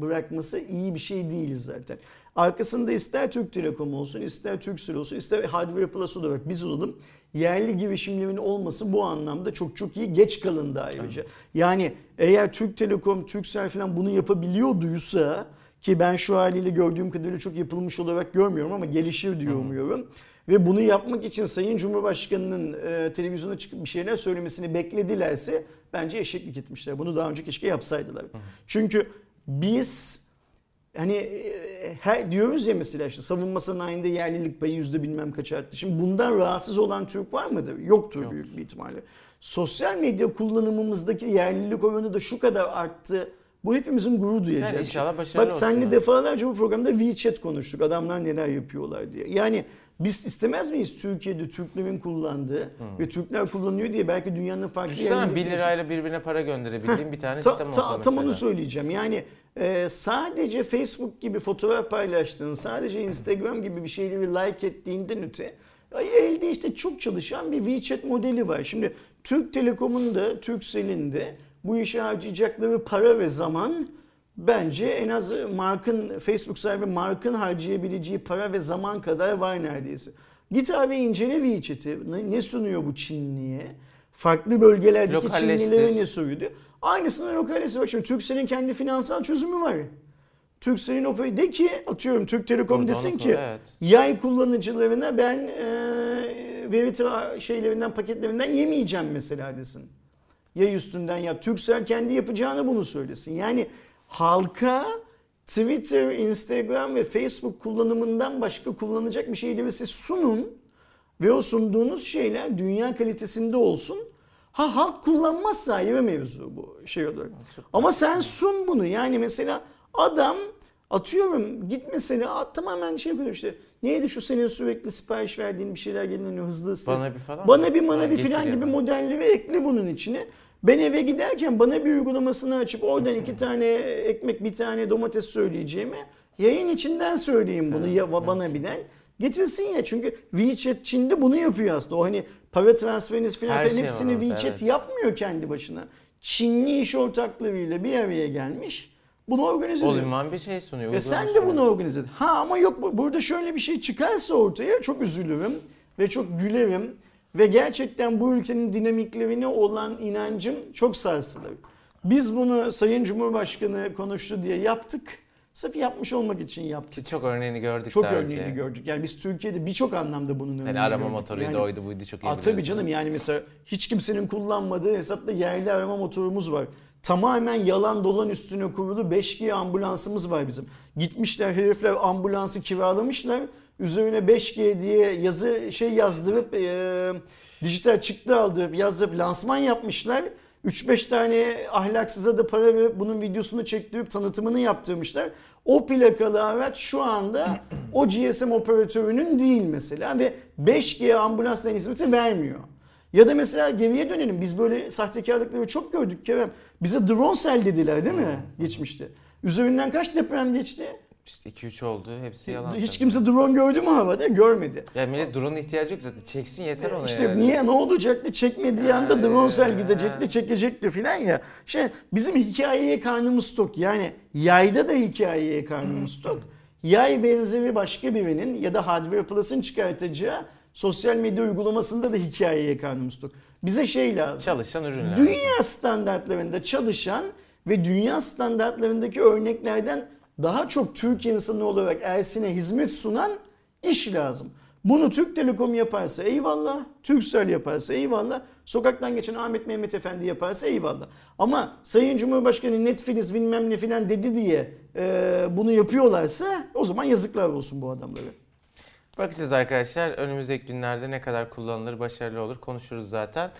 bırakması iyi bir şey değil zaten. Arkasında ister Türk Telekom olsun, ister Turkcell olsun, ister Hardware Plus olarak biz olalım. Yerli girişimlerin olması bu anlamda çok çok iyi. Geç kalındı ayrıca. Yani eğer Türk Telekom, Turkcell falan bunu yapabiliyorduysa Ki ben şu haliyle gördüğüm kadarıyla çok yapılmış olarak görmüyorum ama gelişir diye umuyorum. Ve bunu yapmak için Sayın Cumhurbaşkanı'nın e, televizyona çıkıp bir şeyler söylemesini bekledilerse bence eşeklik etmişler. Bunu daha önce keşke yapsaydılar. Çünkü biz hani e, her diyoruz ya mesela işte savunma sanayinde yerlilik payı yüzde bilmem kaç arttı. Şimdi bundan rahatsız olan Türk var mıdır? Yoktur Yok. büyük bir ihtimalle. Sosyal medya kullanımımızdaki yerlilik oranı da şu kadar arttı. Bu hepimizin gurur duyacağı. Yani inşallah başarılı Bak senle yani. defalarca bu programda WeChat konuştuk. Adamlar neler yapıyorlar diye. Yani biz istemez miyiz Türkiye'de Türklerin kullandığı ve Türkler kullanıyor diye belki dünyanın farklı yerlerinde- 1 lirayla birbirine para gönderebildiğin bir tane Ta- sistem ta- olsa tam mesela. onu söyleyeceğim. Yani e, sadece Facebook gibi fotoğraf paylaştığın, sadece Instagram gibi bir şeyleri like ettiğinden öte elde işte çok çalışan bir WeChat modeli var. Şimdi Türk Telekom'un da Turkcell'in de bu işe harcayacakları para ve zaman bence en az Mark'ın Facebook sahibi Mark'ın harcayabileceği para ve zaman kadar var neredeyse. Git abi incele WeChat'i. Ne, sunuyor bu Çinliye? Farklı bölgelerdeki Lokalleştir. Çinlilere ne söyledi? Aynısını lokalesi bak şimdi Turkcell'in kendi finansal çözümü var. Turkcell'in o de ki atıyorum Türk Telekom Burada desin ki evet. yay kullanıcılarına ben e, veri şeylerinden paketlerinden yemeyeceğim mesela desin. Yay üstünden yap. Turkcell kendi yapacağını bunu söylesin. Yani halka Twitter, Instagram ve Facebook kullanımından başka kullanacak bir şeyleri siz sunun ve o sunduğunuz şeyler dünya kalitesinde olsun. Ha halk kullanmazsa ayrı mevzu bu şey olarak. Ama sen sun bunu. Yani mesela adam atıyorum git mesela at, tamamen şey yapıyor işte. Neydi şu senin sürekli sipariş verdiğin bir şeyler geliniyor hızlı hızlı. Bana bir falan Bana bir bana bir filan gibi modelleri ekle bunun içine. Ben eve giderken bana bir uygulamasını açıp oradan iki tane ekmek bir tane domates söyleyeceğimi yayın içinden söyleyeyim bunu ya bana bilen. Getirsin ya çünkü WeChat Çin'de bunu yapıyor aslında. O hani para transferini falan Her filan şey hepsini var WeChat evet. yapmıyor kendi başına. Çinli iş ortaklarıyla bir araya gelmiş. Bunu organize ediyor. Olmayan bir şey sunuyor. E uygulama sen de bunu organize et. Ha ama yok bu- burada şöyle bir şey çıkarsa ortaya çok üzülürüm ve çok gülerim ve gerçekten bu ülkenin dinamiklerine olan inancım çok sarsılır. Biz bunu Sayın Cumhurbaşkanı konuştu diye yaptık. Sırf yapmış olmak için yaptık. Çok örneğini gördük Çok daha önce. örneğini gördük. Yani biz Türkiye'de birçok anlamda bunun örneğini Yani arama gördük. motoruydu Yani- oydu buydu çok iyi Aa, tabii biliyorsunuz. canım yani mesela hiç kimsenin kullanmadığı hesapta yerli arama motorumuz var. Tamamen yalan dolan üstüne kurulu 5G ambulansımız var bizim. Gitmişler herifler ambulansı kiralamışlar. Üzerine 5G diye yazı şey yazdırıp e, dijital çıktı aldırıp yazdırıp lansman yapmışlar. 3-5 tane ahlaksıza da para verip bunun videosunu çektirip tanıtımını yaptırmışlar. O plakalı araç şu anda o GSM operatörünün değil mesela ve 5G ambulansla hizmeti vermiyor. Ya da mesela geriye dönelim. Biz böyle sahtekarlıkları çok gördük Kerem. Bize drone sel dediler değil mi geçmişte? Üzerinden kaç deprem geçti? İşte 2-3 oldu hepsi yalan. Hiç tabii. kimse drone gördü mü havada? Görmedi. Ya millet drone'un ihtiyacı yok zaten. Çeksin yeter ona İşte yani. niye ne olacaktı çekmediği anda Yani, drone sel yani. gidecekti çekecekti filan ya. Şey bizim hikayeye karnımız tok yani yayda da hikayeye karnımız tok. Yay benzeri başka birinin ya da Hardware Plus'ın çıkartacağı sosyal medya uygulamasında da hikayeye karnımız tok. Bize şey lazım. Çalışan ürünler. Dünya standartlarında çalışan ve dünya standartlarındaki örneklerden daha çok Türk insanı olarak Ersin'e hizmet sunan iş lazım. Bunu Türk Telekom yaparsa eyvallah, Turkcell yaparsa eyvallah, sokaktan geçen Ahmet Mehmet Efendi yaparsa eyvallah. Ama Sayın Cumhurbaşkanı Netflix bilmem ne filan dedi diye e, bunu yapıyorlarsa o zaman yazıklar olsun bu adamlara. Bakacağız arkadaşlar. Önümüzdeki günlerde ne kadar kullanılır, başarılı olur konuşuruz zaten.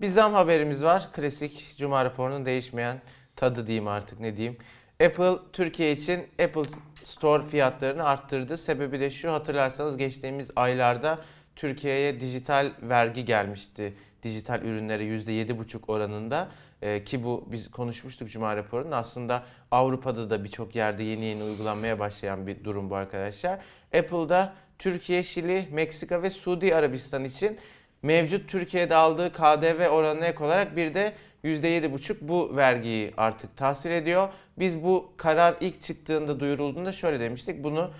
Bir zam haberimiz var. Klasik Cuma raporunun değişmeyen tadı diyeyim artık ne diyeyim. Apple Türkiye için Apple Store fiyatlarını arttırdı. Sebebi de şu hatırlarsanız geçtiğimiz aylarda Türkiye'ye dijital vergi gelmişti. Dijital ürünlere %7,5 oranında. Ee, ki bu biz konuşmuştuk Cuma raporunun. Aslında Avrupa'da da birçok yerde yeni yeni uygulanmaya başlayan bir durum bu arkadaşlar. Apple'da Türkiye, Şili, Meksika ve Suudi Arabistan için mevcut Türkiye'de aldığı KDV oranına ek olarak bir de %7,5 bu vergiyi artık tahsil ediyor. Biz bu karar ilk çıktığında duyurulduğunda şöyle demiştik. Bunu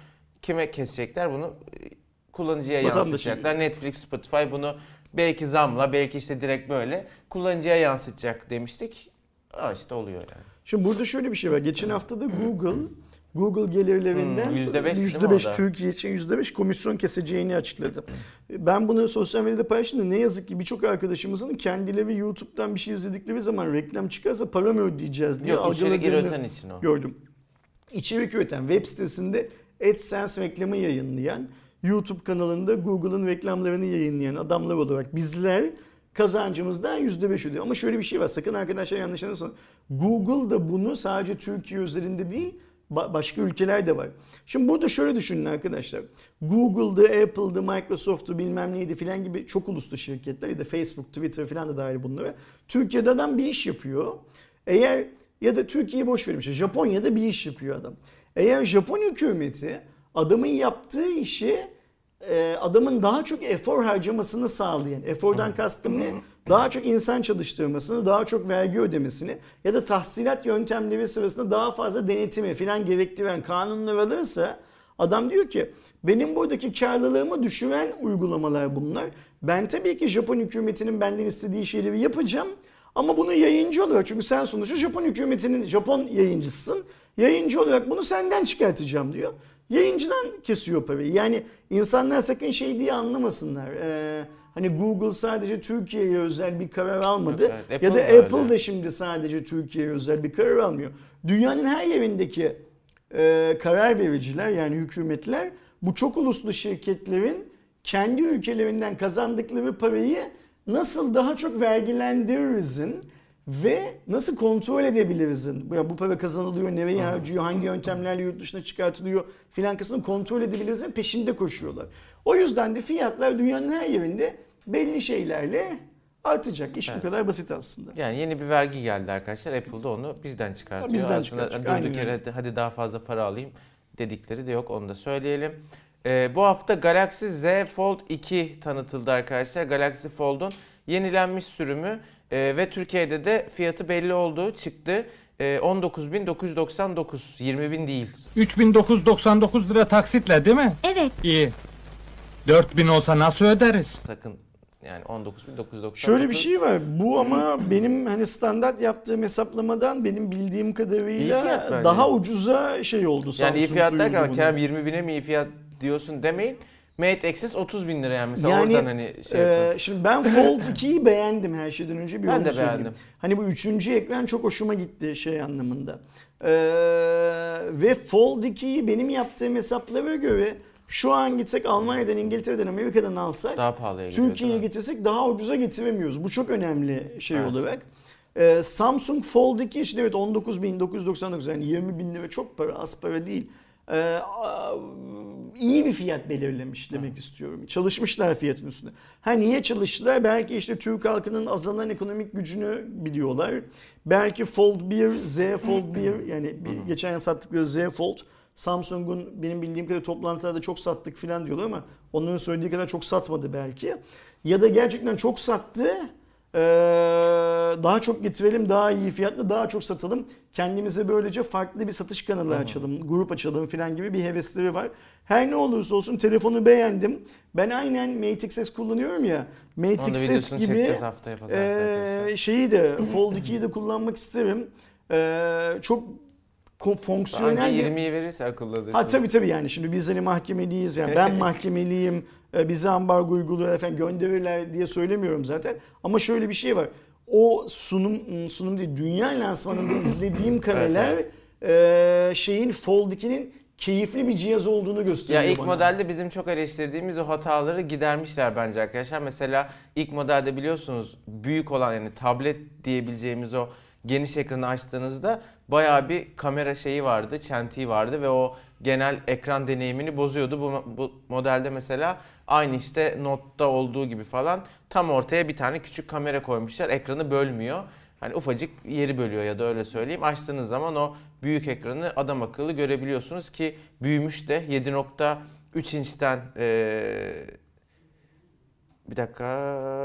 kime kesecekler? Bunu e, kullanıcıya yansıtacaklar. Netflix, Spotify bunu belki zamla, belki işte direkt böyle kullanıcıya yansıtacak demiştik. Aa işte oluyor yani. Şimdi burada şöyle bir şey var. Geçen hafta da Google Google gelirlerinden Hmm, %5 değil mi %5 o da? Türkiye için %5 komisyon keseceğini açıkladı. Ben bunu sosyal medyada paylaştım ne yazık ki birçok arkadaşımızın kendileri YouTube'dan bir şey izledikleri zaman reklam çıkarsa para mı ödeyeceğiz diye Yok içerik algıladığını üreten için o. gördüm. İçerik üreten web sitesinde AdSense reklamı yayınlayan, YouTube kanalında Google'ın reklamlarını yayınlayan adamlar olarak bizler kazancımızdan %5 ödüyor. Ama şöyle bir şey var sakın arkadaşlar yanlış anlamasın. Google da bunu sadece Türkiye üzerinde değil ba- başka ülkeler de var. Şimdi burada şöyle düşünün arkadaşlar. Google'dı, Apple'dı, Microsoft'tu bilmem neydi filan gibi çok uluslu şirketler ya da Facebook, Twitter filan da dahil bunlara. Türkiye'de adam bir iş yapıyor. Eğer ya da Türkiye'yi boş işte Japonya'da bir iş yapıyor adam. Eğer Japon hükümeti adamın yaptığı işi adamın daha çok efor harcamasını sağlayan, efordan kastım ne? Daha çok insan çalıştırmasını, daha çok vergi ödemesini ya da tahsilat yöntemleri sırasında daha fazla denetimi filan gerektiren kanunlar alırsa adam diyor ki benim buradaki karlılığımı düşüren uygulamalar bunlar. Ben tabii ki Japon hükümetinin benden istediği şeyleri yapacağım ama bunu yayıncı olarak çünkü sen sonuçta Japon hükümetinin Japon yayıncısın. Yayıncı olarak bunu senden çıkartacağım diyor. Yayıncıdan kesiyor parayı. Yani insanlar sakın şey diye anlamasınlar. Ee, hani Google sadece Türkiye'ye özel bir karar almadı. Yok, evet. ya da Apple da Apple öyle. da şimdi sadece Türkiye'ye özel bir karar almıyor. Dünyanın her yerindeki e, karar vericiler yani hükümetler bu çok uluslu şirketlerin kendi ülkelerinden kazandıkları parayı nasıl daha çok vergilendiririzin ve nasıl kontrol edebilirizin. Bu, bu para kazanılıyor, nereye harcıyor, hangi yöntemlerle yurt dışına çıkartılıyor filan kısmını kontrol edebilirizin peşinde koşuyorlar. O yüzden de fiyatlar dünyanın her yerinde belli şeylerle artacak. İş bu kadar basit aslında. Yani yeni bir vergi geldi arkadaşlar. Apple da onu bizden çıkartıyor. Bizden Aslında çıkartacak, durduk yere hadi daha fazla para alayım dedikleri de yok. Onu da söyleyelim. Ee, bu hafta Galaxy Z Fold 2 tanıtıldı arkadaşlar. Galaxy Fold'un yenilenmiş sürümü e, ve Türkiye'de de fiyatı belli olduğu çıktı. E, 19.999, 20.000 değil. 3999 lira taksitle değil mi? Evet. İyi. 4000 olsa nasıl öderiz? Sakın yani 19.999. Şöyle bir şey var. Bu ama benim hani standart yaptığım hesaplamadan benim bildiğim kadarıyla daha ucuza şey oldu. Yani iyi Samsung fiyat duyurdu derken bunu. Kerem 20 bine mi iyi fiyat diyorsun demeyin. Mate Access 30 bin lira yani mesela Yani oradan hani şey e, şimdi ben Fold 2'yi beğendim her şeyden önce bir Ben de söyleyeyim. beğendim. Hani bu üçüncü ekran çok hoşuma gitti şey anlamında. E, ve Fold 2'yi benim yaptığım hesaplara göre şu an gitsek Almanya'dan, İngiltere'den, Amerika'dan alsak Daha pahalıya. Türkiye'ye getirsek daha ucuza getiremiyoruz. Bu çok önemli şey Evet. olarak. Ee, Samsung Fold 2 için evet 19.999 yani 20 bin lira çok para az para değil. A- iyi bir fiyat belirlemiş demek istiyorum. Çalışmışlar fiyatın üstünde. Ha niye çalıştılar? Belki işte Türk halkının azalan ekonomik gücünü biliyorlar. Belki Fold 1, Z Fold 1 yani bir, geçen yıl sattıkları Z Fold Samsung'un benim bildiğim kadar toplantılarda çok sattık falan diyorlar ama onların söylediği kadar çok satmadı belki. Ya da gerçekten çok sattı. Ee, daha çok getirelim, daha iyi fiyatla daha çok satalım. Kendimize böylece farklı bir satış kanalı açalım, grup açalım falan gibi bir hevesleri var. Her ne olursa olsun telefonu beğendim. Ben aynen Mate XS kullanıyorum ya. Mate XS gibi arkadaşlar. şeyi de Fold 2'yi de kullanmak isterim. Ee, çok fonksiyonel Anca bir- 20'yi verirse akıllıdır. Ha tabii tabii yani şimdi biz hani mahkemeliyiz yani ben mahkemeliyim e, bize ambargo uyguluyor efendim gönderirler diye söylemiyorum zaten. Ama şöyle bir şey var. O sunum ım, sunum değil dünya lansmanında izlediğim kareler e, şeyin Fold 2'nin keyifli bir cihaz olduğunu Ya gösteriyor ilk bana. modelde bizim çok eleştirdiğimiz o hataları gidermişler bence arkadaşlar. Mesela ilk modelde biliyorsunuz büyük olan yani tablet diyebileceğimiz o geniş ekranı açtığınızda bayağı bir kamera şeyi vardı, çentiği vardı ve o genel ekran deneyimini bozuyordu. Bu, bu modelde mesela aynı işte Note'da olduğu gibi falan tam ortaya bir tane küçük kamera koymuşlar. Ekranı bölmüyor. Hani ufacık yeri bölüyor ya da öyle söyleyeyim. Açtığınız zaman o büyük ekranı adam akıllı görebiliyorsunuz ki büyümüş de 7.3 inçten eee bir dakika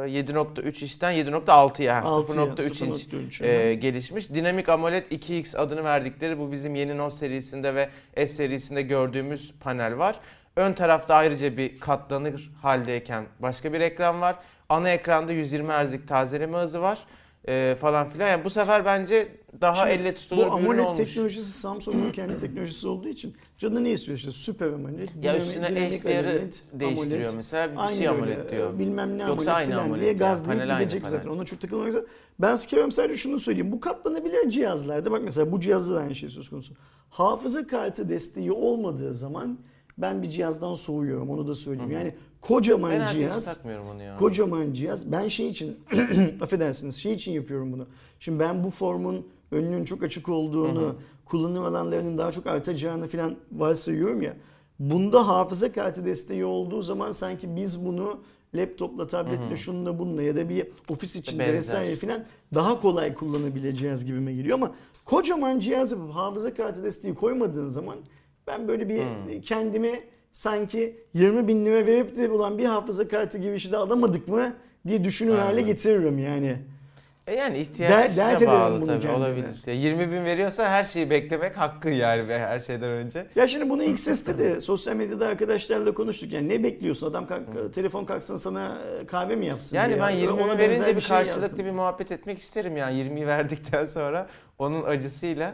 7.3 inçten 7.6'ya yani 6'ya, 0.3 inç 0.3, eee, gelişmiş. Dinamik AMOLED 2X adını verdikleri bu bizim yeni Note serisinde ve S serisinde gördüğümüz panel var. Ön tarafta ayrıca bir katlanır haldeyken başka bir ekran var. Ana ekranda 120 Hz'lik tazeleme hızı var. E, falan filan. Yani bu sefer bence daha Şimdi elle Bu tutulur bir ürün AMOLED olmuş. teknolojisi Samsung'un kendi teknolojisi olduğu için canı ne istiyor işte süper AMOLED. Ya üstüne HDR'ı AMOLED, değiştiriyor AMOLED. mesela. Bir Aynı şey AMOLED diyor. Bilmem ne Yoksa AMOLED aynı AMOLED diye gazlayıp aynı gidecek panel. zaten. Ona çok takılmak. Ben sıkıyorum sadece şunu söyleyeyim. Bu katlanabilir cihazlarda bak mesela bu cihazda da aynı şey söz konusu. Hafıza kartı desteği olmadığı zaman ben bir cihazdan soğuyorum onu da söyleyeyim. Yani kocaman Ben cihaz takmıyorum onu ya. Kocaman cihaz. Ben şey için, affedersiniz şey için yapıyorum bunu. Şimdi ben bu formun önünün çok açık olduğunu, kullanım alanlarının daha çok artacağını falan varsayıyorum ya. Bunda hafıza kartı desteği olduğu zaman sanki biz bunu laptopla, tabletle, şununla bununla ya da bir ofis içinde Benzer. vesaire falan daha kolay kullanabileceğiz gibime geliyor ama kocaman cihaz yapıp hafıza kartı desteği koymadığın zaman ben böyle bir kendimi sanki 20 bin lira verip de ulan bir hafıza kartı gibi işi de alamadık mı diye düşünür hale Aynen. getiririm yani. E yani ihtiyaca Der- bağlı tabii kendime. olabilir. Ya 20 bin veriyorsa her şeyi beklemek hakkı yani ve her şeyden önce. Ya şimdi bunu ilk seste de sosyal medyada arkadaşlarla konuştuk. Yani ne bekliyorsun? Adam kalk- telefon kalksın sana e, kahve mi yapsın Yani diye. ben 20 Ona verince bir şey karşılıklı yazdım. bir muhabbet etmek isterim yani 20'yi verdikten sonra onun acısıyla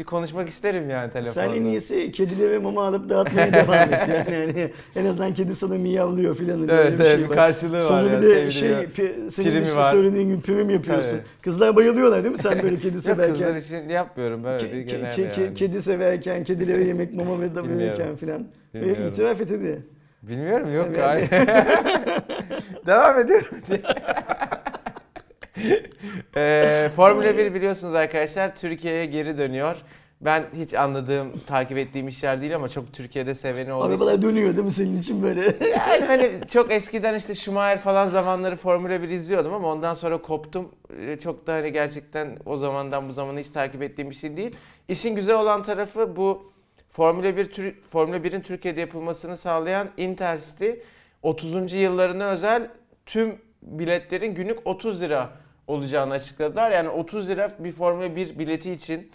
bir konuşmak isterim yani telefonda. Sen en iyisi kedilere mama alıp dağıtmaya devam et. Yani, yani en azından kedi sana miyavlıyor filan. öyle Evet, bir evet, şey bir karşılığı var Sonra ya, bir de şey, pi- senin Primi var. söylediğin gibi prim yapıyorsun. Tabii. Kızlar bayılıyorlar değil mi sen böyle kedi severken? kızlar için yapmıyorum böyle Ke- ke- ke- yani. Kedi severken, kedilere yemek mama ve da verirken filan. Böyle Bilmiyorum. itiraf et hadi. Bilmiyorum yok Evet. hayır. Devam ediyorum diye. Ee, Formula 1 biliyorsunuz arkadaşlar Türkiye'ye geri dönüyor. Ben hiç anladığım, takip ettiğim işler değil ama çok Türkiye'de seveni olduğu için. Arabalar dönüyor değil mi senin için böyle? Yani hani çok eskiden işte Schumacher falan zamanları Formula 1 izliyordum ama ondan sonra koptum. Ee, Çok da hani gerçekten o zamandan bu zamana hiç takip ettiğim bir şey değil. İşin güzel olan tarafı bu Formula 1 Tür- Formula 1'in Türkiye'de yapılmasını sağlayan Intercity 30. yıllarına özel tüm biletlerin günlük 30 lira olacağını açıkladılar. Yani 30 lira bir Formula 1 bileti için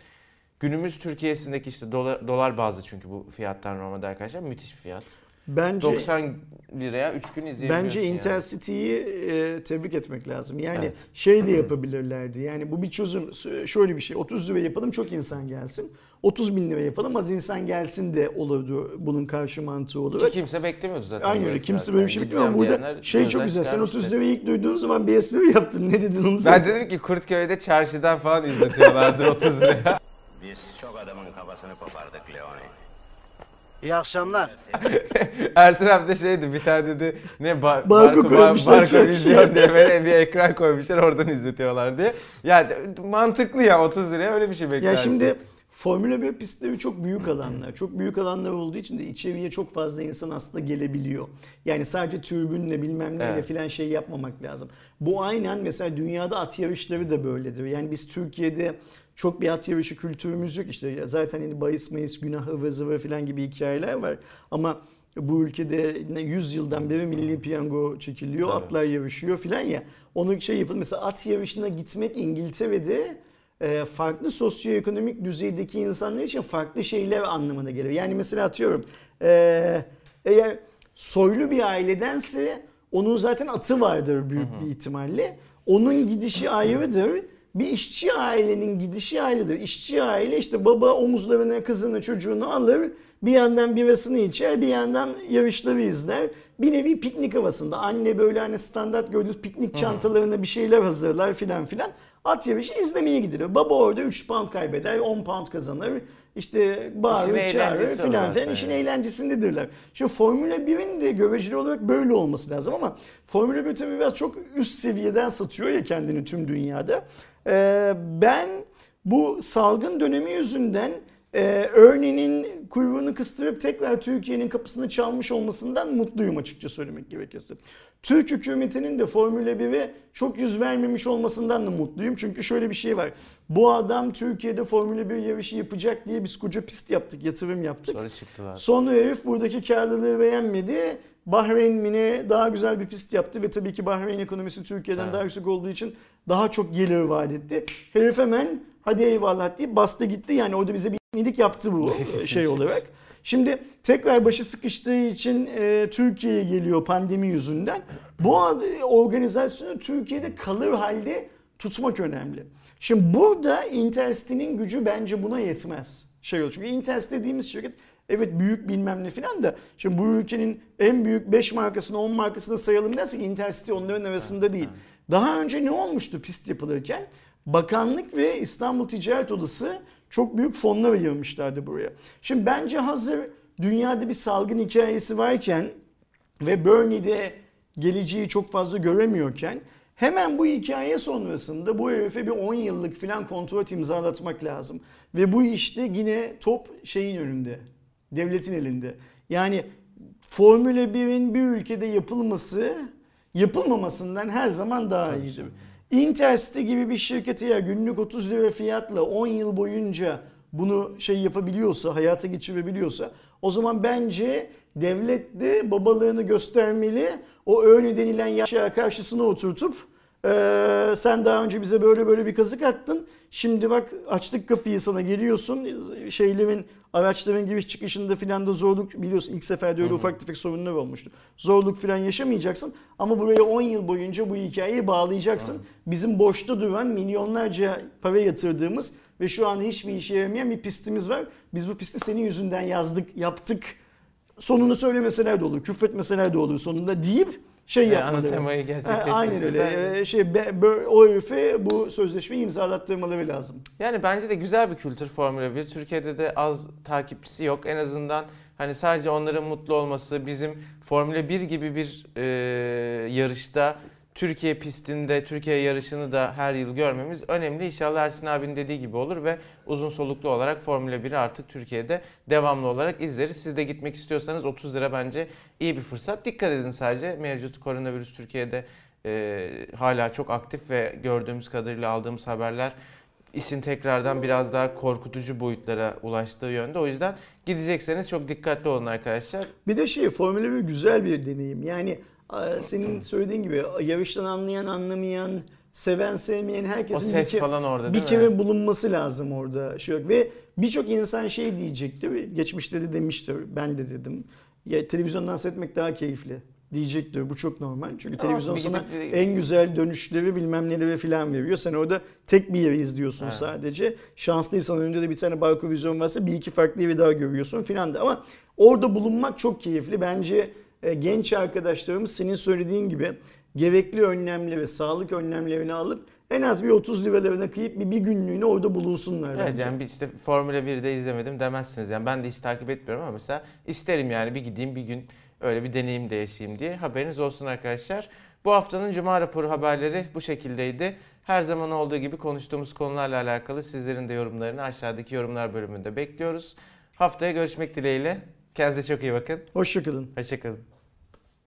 günümüz Türkiye'sindeki işte dolar, dolar bazlı çünkü bu fiyatlar normalde arkadaşlar müthiş bir fiyat. Bence 90 liraya 3 gün izleyebiliyorsun Bence yani. Intercity'yi e, tebrik etmek lazım. Yani Evet. şey de yapabilirlerdi. Yani bu bir çözüm. Şöyle bir şey. 30 lira yapalım çok insan gelsin. 30 bin lira yapalım az insan gelsin de olurdu bunun karşı mantığı olur. Ki kimse beklemiyordu zaten. Aynen öyle. Kimse böyle bir şey ama Gideceğim burada şey çok güzel. Sen çıkarmıştı. 30 lirayı ilk duyduğun zaman bir espri yaptın. Ne dedin onu Ben söyle. dedim ki Kurtköy'de çarşıdan falan izletiyorlardır 30 liraya. Biz çok adamın kafasını kopardık Leoni. İyi akşamlar. Ersin abi de şeydi bir tane dedi ne ba- Barko barko, koymuşlar barko vizyon diye böyle bir ekran koymuşlar oradan izletiyorlar diye. Yani mantıklı ya 30 liraya öyle bir şey Ya beklersin. şimdi Formula 1 pistleri çok büyük alanlar. Çok büyük alanlar olduğu için de içeriye çok fazla insan aslında gelebiliyor. Yani sadece türbünle bilmem neyle Evet. filan şey yapmamak lazım. Bu aynen mesela dünyada at yarışları da böyledir. Yani biz Türkiye'de çok bir at yarışı kültürümüz yok. İşte zaten hani bahis mayıs günah ıvır zıvır filan gibi hikayeler var. Ama bu ülkede ne 100 yıldan beri milli piyango çekiliyor, Tabii. atlar yarışıyor filan ya. Onu şey yapın. Mesela at yarışına gitmek İngiltere'de farklı sosyoekonomik düzeydeki insanlar için farklı şeyler anlamına geliyor. Yani mesela atıyorum e, eğer soylu bir ailedense onun zaten atı vardır büyük bir ihtimalle. Onun gidişi ayrıdır. Bir işçi ailenin gidişi ayrıdır. İşçi aile işte baba omuzlarına kızını çocuğunu alır. Bir yandan birasını içer bir yandan yarışları izler. Bir nevi piknik havasında. Anne böyle hani standart gördüğünüz piknik çantalarına bir şeyler hazırlar filan filan. At yarışı izlemeye gidilir. Baba orada 3 pound kaybeder, 10 pound kazanır. İşte bağırır, çağırır filan filan. İşin yani. eğlencesindedirler. Şimdi Formula 1'in de göreceli olarak böyle olması lazım ama Formula 1 tabii biraz çok üst seviyeden satıyor ya kendini tüm dünyada. Ee, ben bu salgın dönemi yüzünden e, örneğin kuyruğunu kıstırıp tekrar Türkiye'nin kapısını çalmış olmasından mutluyum açıkça söylemek gerekirse. Türk hükümetinin de Formula 1'e çok yüz vermemiş olmasından da mutluyum. Çünkü şöyle bir şey var. Bu adam Türkiye'de Formula 1 yarışı yapacak diye biz koca pist yaptık, yatırım yaptık. Sonra çıktılar. Sonra herif buradaki karlılığı beğenmedi. Bahreyn Mine daha güzel bir pist yaptı ve tabii ki Bahreyn ekonomisi Türkiye'den Evet. daha yüksek olduğu için daha çok gelir vaat etti. Herif hemen hadi eyvallah deyip bastı gitti. Yani orada bize bir iyilik yaptı bu şey olarak. Şimdi tekrar başı sıkıştığı için e, Türkiye'ye geliyor pandemi yüzünden. Bu organizasyonu Türkiye'de kalır halde tutmak önemli. Şimdi burada Intercity'nin gücü bence buna yetmez. Şey olur. Çünkü Intercity dediğimiz şirket evet büyük bilmem ne filan da şimdi bu ülkenin en büyük 5 markasını 10 markasını sayalım dersek Intercity onların arasında değil. Daha önce ne olmuştu pist yapılırken? Bakanlık ve İstanbul Ticaret Odası çok büyük fonlar ayırmışlardı buraya. Şimdi bence hazır dünyada bir salgın hikayesi varken ve Bernie'de geleceği çok fazla göremiyorken hemen bu hikaye sonrasında bu herife bir 10 yıllık filan kontrat imzalatmak lazım. Ve bu işte yine top şeyin önünde. Devletin elinde. Yani Formula 1'in bir ülkede yapılması yapılmamasından her zaman daha iyidir. Intercity gibi bir şirkete ya günlük 30 lira fiyatla 10 yıl boyunca bunu şey yapabiliyorsa, hayata geçirebiliyorsa o zaman bence devlet de babalığını göstermeli. O öyle denilen yaşa karşısına oturtup "Ee, sen daha önce bize böyle böyle bir kazık attın. Şimdi bak açtık kapıyı sana geliyorsun. Şeylerin araçların giriş çıkışında filan da zorluk biliyorsun ilk seferde öyle ufak tefek sorunlar olmuştu. Zorluk filan yaşamayacaksın ama buraya 10 yıl boyunca bu hikayeyi bağlayacaksın. Bizim boşta duran milyonlarca para yatırdığımız ve şu an hiçbir işe yaramayan bir pistimiz var. Biz bu pisti senin yüzünden yazdık, yaptık. Sonunu söylemeseler de olur, küfretmeseler de olur sonunda deyip şey Yani ana yapmaları. temayı Ha, gerçekleştirsinler. Aynen öyle. Ee, Şey, be- o herife bu sözleşmeyi imzalattırmaları lazım. Yani bence de güzel bir kültür Formula 1. Türkiye'de de az takipçisi yok. En azından hani sadece onların mutlu olması, bizim Formula 1 gibi bir e, yarışta Türkiye pistinde, Türkiye yarışını da her yıl görmemiz önemli. İnşallah Ersin abinin dediği gibi olur ve uzun soluklu olarak Formula 1'i artık Türkiye'de devamlı olarak izleriz. Siz de gitmek istiyorsanız 30 lira bence iyi bir fırsat. Dikkat edin sadece mevcut koronavirüs Türkiye'de e, hala çok aktif ve gördüğümüz kadarıyla aldığımız haberler işin tekrardan biraz daha korkutucu boyutlara ulaştığı yönde. O yüzden gidecekseniz çok dikkatli olun arkadaşlar. Bir de şey Formula 1 güzel bir deneyim. Yani senin söylediğin gibi yarıştan anlayan anlamayan, seven sevmeyen O herkesin ses bir, falan orada bir kere mi? bulunması lazım orada. Şey yok. Ve birçok insan şey diyecektir. Geçmişte de demiştir. Ben de dedim. Ya televizyondan seyretmek daha keyifli diyecektir. Bu çok normal. Çünkü televizyon sana gidip- en güzel dönüşleri bilmem neleri falan veriyor. Sen orada tek bir yeri izliyorsun Evet. sadece. Şanslıysan önünde de bir tane barko vizyon varsa bir iki farklı evi daha görüyorsun filan da. Ama orada bulunmak çok keyifli. Bence e, genç arkadaşlarımız senin söylediğin gibi gerekli önlemleri, sağlık önlemlerini alıp en az bir 30 liralarına kıyıp bir, bir günlüğüne orada bulunsunlar Evet bence. yani bir işte Formula 1'de izlemedim demezsiniz. Yani ben de hiç takip etmiyorum ama mesela isterim yani bir gideyim bir gün öyle bir deneyim de yaşayayım diye. Haberiniz olsun arkadaşlar. Bu haftanın Cuma raporu haberleri bu şekildeydi. Her zaman olduğu gibi konuştuğumuz konularla alakalı sizlerin de yorumlarını aşağıdaki yorumlar bölümünde bekliyoruz. Haftaya görüşmek dileğiyle. Kendinize çok iyi bakın. Hoşçakalın. Hoşçakalın.